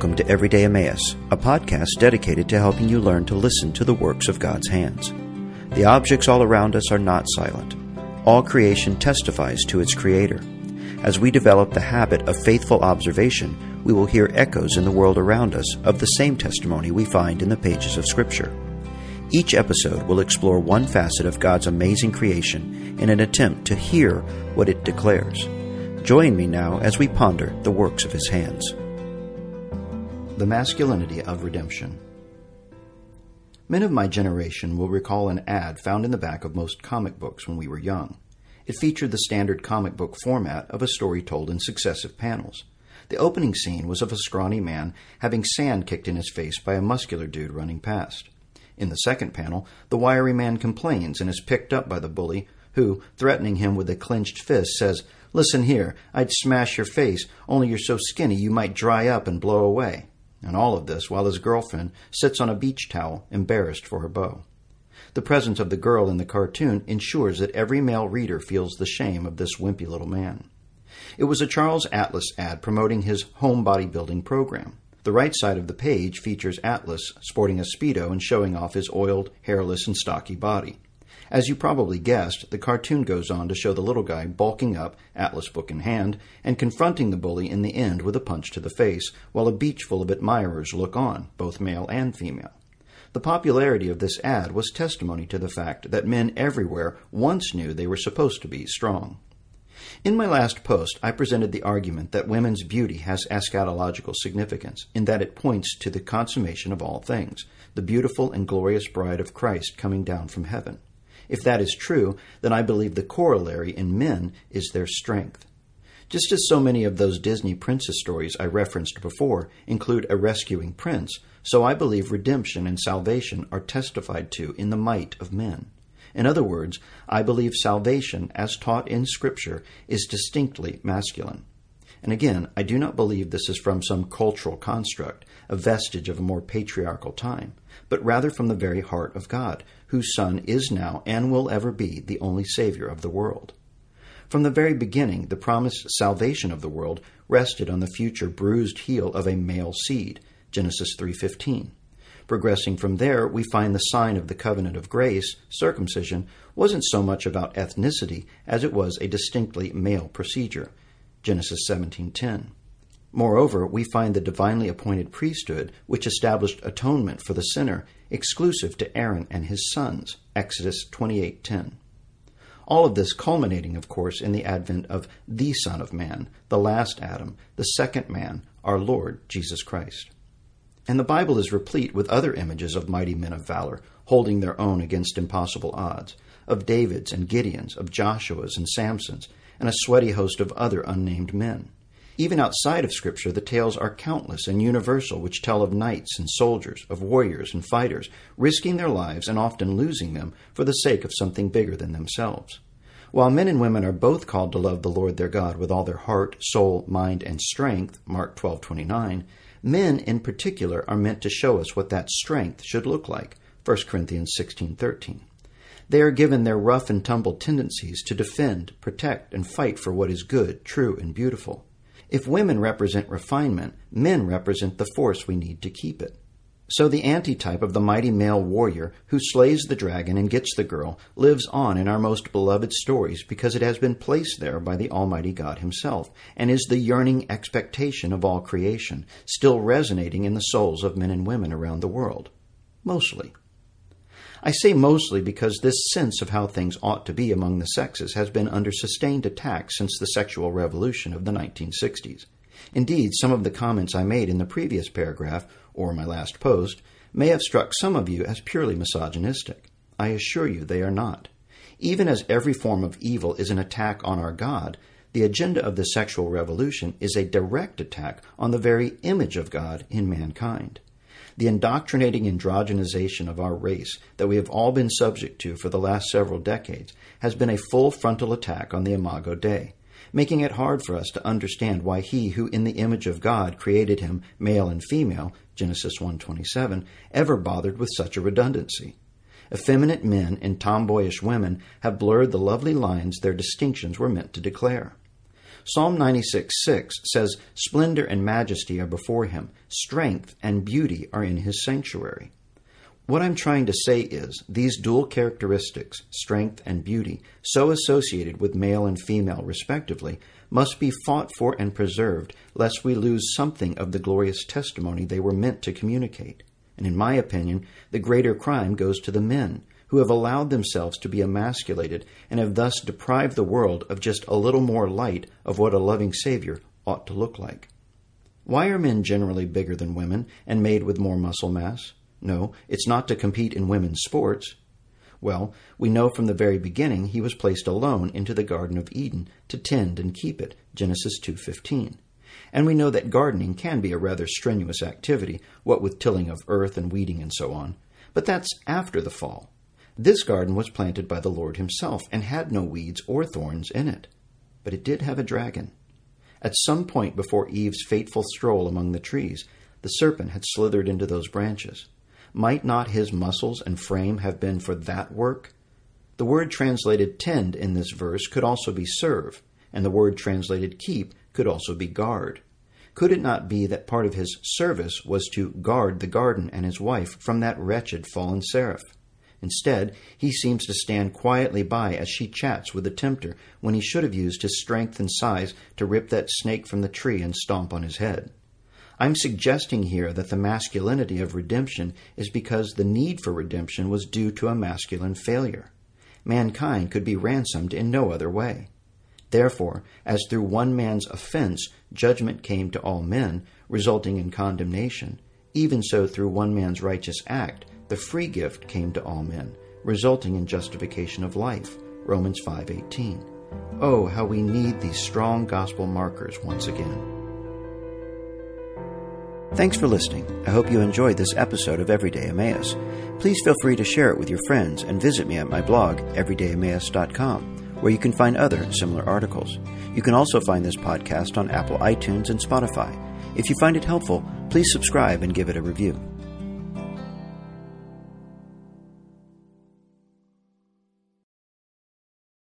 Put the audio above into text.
Welcome to Everyday Emmaus, a podcast dedicated to helping you learn to listen to the works of God's hands. The objects all around us are not silent. All creation testifies to its Creator. As we develop the habit of faithful observation, we will hear echoes in the world around us of the same testimony we find in the pages of Scripture. Each episode will explore one facet of God's amazing creation in an attempt to hear what it declares. Join me now as we ponder the works of His hands. The masculinity of redemption. Men of my generation will recall an ad found in the back of most comic books when we were young. It featured the standard comic book format of a story told in successive panels. The opening scene was of a scrawny man having sand kicked in his face by a muscular dude running past. In the second panel, the wiry man complains and is picked up by the bully, who, threatening him with a clenched fist, says, Listen here, I'd smash your face, only you're so skinny you might dry up and blow away and all of this while his girlfriend sits on a beach towel, embarrassed for her beau. The presence of the girl in the cartoon ensures that every male reader feels the shame of this wimpy little man. It was a Charles Atlas ad promoting his home bodybuilding program. The right side of the page features Atlas sporting a Speedo and showing off his oiled, hairless, and stocky body. As you probably guessed, the cartoon goes on to show the little guy bulking up, Atlas book in hand, and confronting the bully in the end with a punch to the face, while a beach full of admirers look on, both male and female. The popularity of this ad was testimony to the fact that men everywhere once knew they were supposed to be strong. In my last post, I presented the argument that women's beauty has eschatological significance, in that it points to the consummation of all things, the beautiful and glorious bride of Christ coming down from heaven. If that is true, then I believe the corollary in men is their strength. Just as so many of those Disney princess stories I referenced before include a rescuing prince, so I believe redemption and salvation are testified to in the might of men. In other words, I believe salvation, as taught in Scripture, is distinctly masculine. And again, I do not believe this is from some cultural construct, a vestige of a more patriarchal time, but rather from the very heart of God, whose Son is now and will ever be the only Savior of the world. From the very beginning, the promised salvation of the world rested on the future bruised heel of a male seed, Genesis 3:15. Progressing from there, we find the sign of the covenant of grace, circumcision, wasn't so much about ethnicity as it was a distinctly male procedure, Genesis 17:10. Moreover, we find the divinely appointed priesthood, which established atonement for the sinner, exclusive to Aaron and his sons, Exodus 28:10. All of this culminating, of course, in the advent of the Son of Man, the last Adam, the second man, our Lord Jesus Christ. And the Bible is replete with other images of mighty men of valor, holding their own against impossible odds, of Davids and Gideons, of Joshuas and Samsons, and a sweaty host of other unnamed men. Even outside of Scripture, the tales are countless and universal, which tell of knights and soldiers, of warriors and fighters, risking their lives and often losing them for the sake of something bigger than themselves. While men and women are both called to love the Lord their God with all their heart, soul, mind, and strength, Mark 12:29, men in particular are meant to show us what that strength should look like, 1 Corinthians 16:13. They are given their rough and tumble tendencies to defend, protect, and fight for what is good, true, and beautiful. If women represent refinement, men represent the force we need to keep it. So the antitype of the mighty male warrior who slays the dragon and gets the girl lives on in our most beloved stories because it has been placed there by the Almighty God Himself and is the yearning expectation of all creation, still resonating in the souls of men and women around the world. Mostly. I say mostly because this sense of how things ought to be among the sexes has been under sustained attack since the sexual revolution of the 1960s. Indeed, some of the comments I made in the previous paragraph, or my last post, may have struck some of you as purely misogynistic. I assure you they are not. Even as every form of evil is an attack on our God, the agenda of the sexual revolution is a direct attack on the very image of God in mankind the indoctrinating androgenization of our race that we have all been subject to for the last several decades has been a full frontal attack on the Imago Dei, making it hard for us to understand why he who in the image of God created him male and female, Genesis 1:27, ever bothered with such a redundancy. Effeminate men and tomboyish women have blurred the lovely lines their distinctions were meant to declare. Psalm 96 6 says, Splendor and majesty are before him, strength and beauty are in his sanctuary. What I'm trying to say is, these dual characteristics, strength and beauty, so associated with male and female respectively, must be fought for and preserved, lest we lose something of the glorious testimony they were meant to communicate. And in my opinion, the greater crime goes to the men, who have allowed themselves to be emasculated and have thus deprived the world of just a little more light of what a loving Savior ought to look like. Why are men generally bigger than women and made with more muscle mass? No, it's not to compete in women's sports. Well, we know from the very beginning he was placed alone into the garden of Eden to tend and keep it, Genesis 2:15. And we know that gardening can be a rather strenuous activity, what with tilling of earth and weeding and so on. But that's after the fall. This garden was planted by the Lord Himself and had no weeds or thorns in it. But it did have a dragon. At some point before Eve's fateful stroll among the trees, the serpent had slithered into those branches. Might not his muscles and frame have been for that work? The word translated tend in this verse could also be serve, and the word translated keep could also be guard. Could it not be that part of his service was to guard the garden and his wife from that wretched fallen seraph? Instead, he seems to stand quietly by as she chats with the tempter when he should have used his strength and size to rip that snake from the tree and stomp on his head. I'm suggesting here that the masculinity of redemption is because the need for redemption was due to a masculine failure. Mankind could be ransomed in no other way. Therefore, as through one man's offense judgment came to all men, resulting in condemnation, even so through one man's righteous act the free gift came to all men, resulting in justification of life. Romans 5:18. Oh, how we need these strong gospel markers once again. Thanks for listening. I hope you enjoyed this episode of Everyday Emmaus. Please feel free to share it with your friends and visit me at my blog, everydayemmaus.com, where you can find other similar articles. You can also find this podcast on Apple iTunes and Spotify. If you find it helpful, please subscribe and give it a review.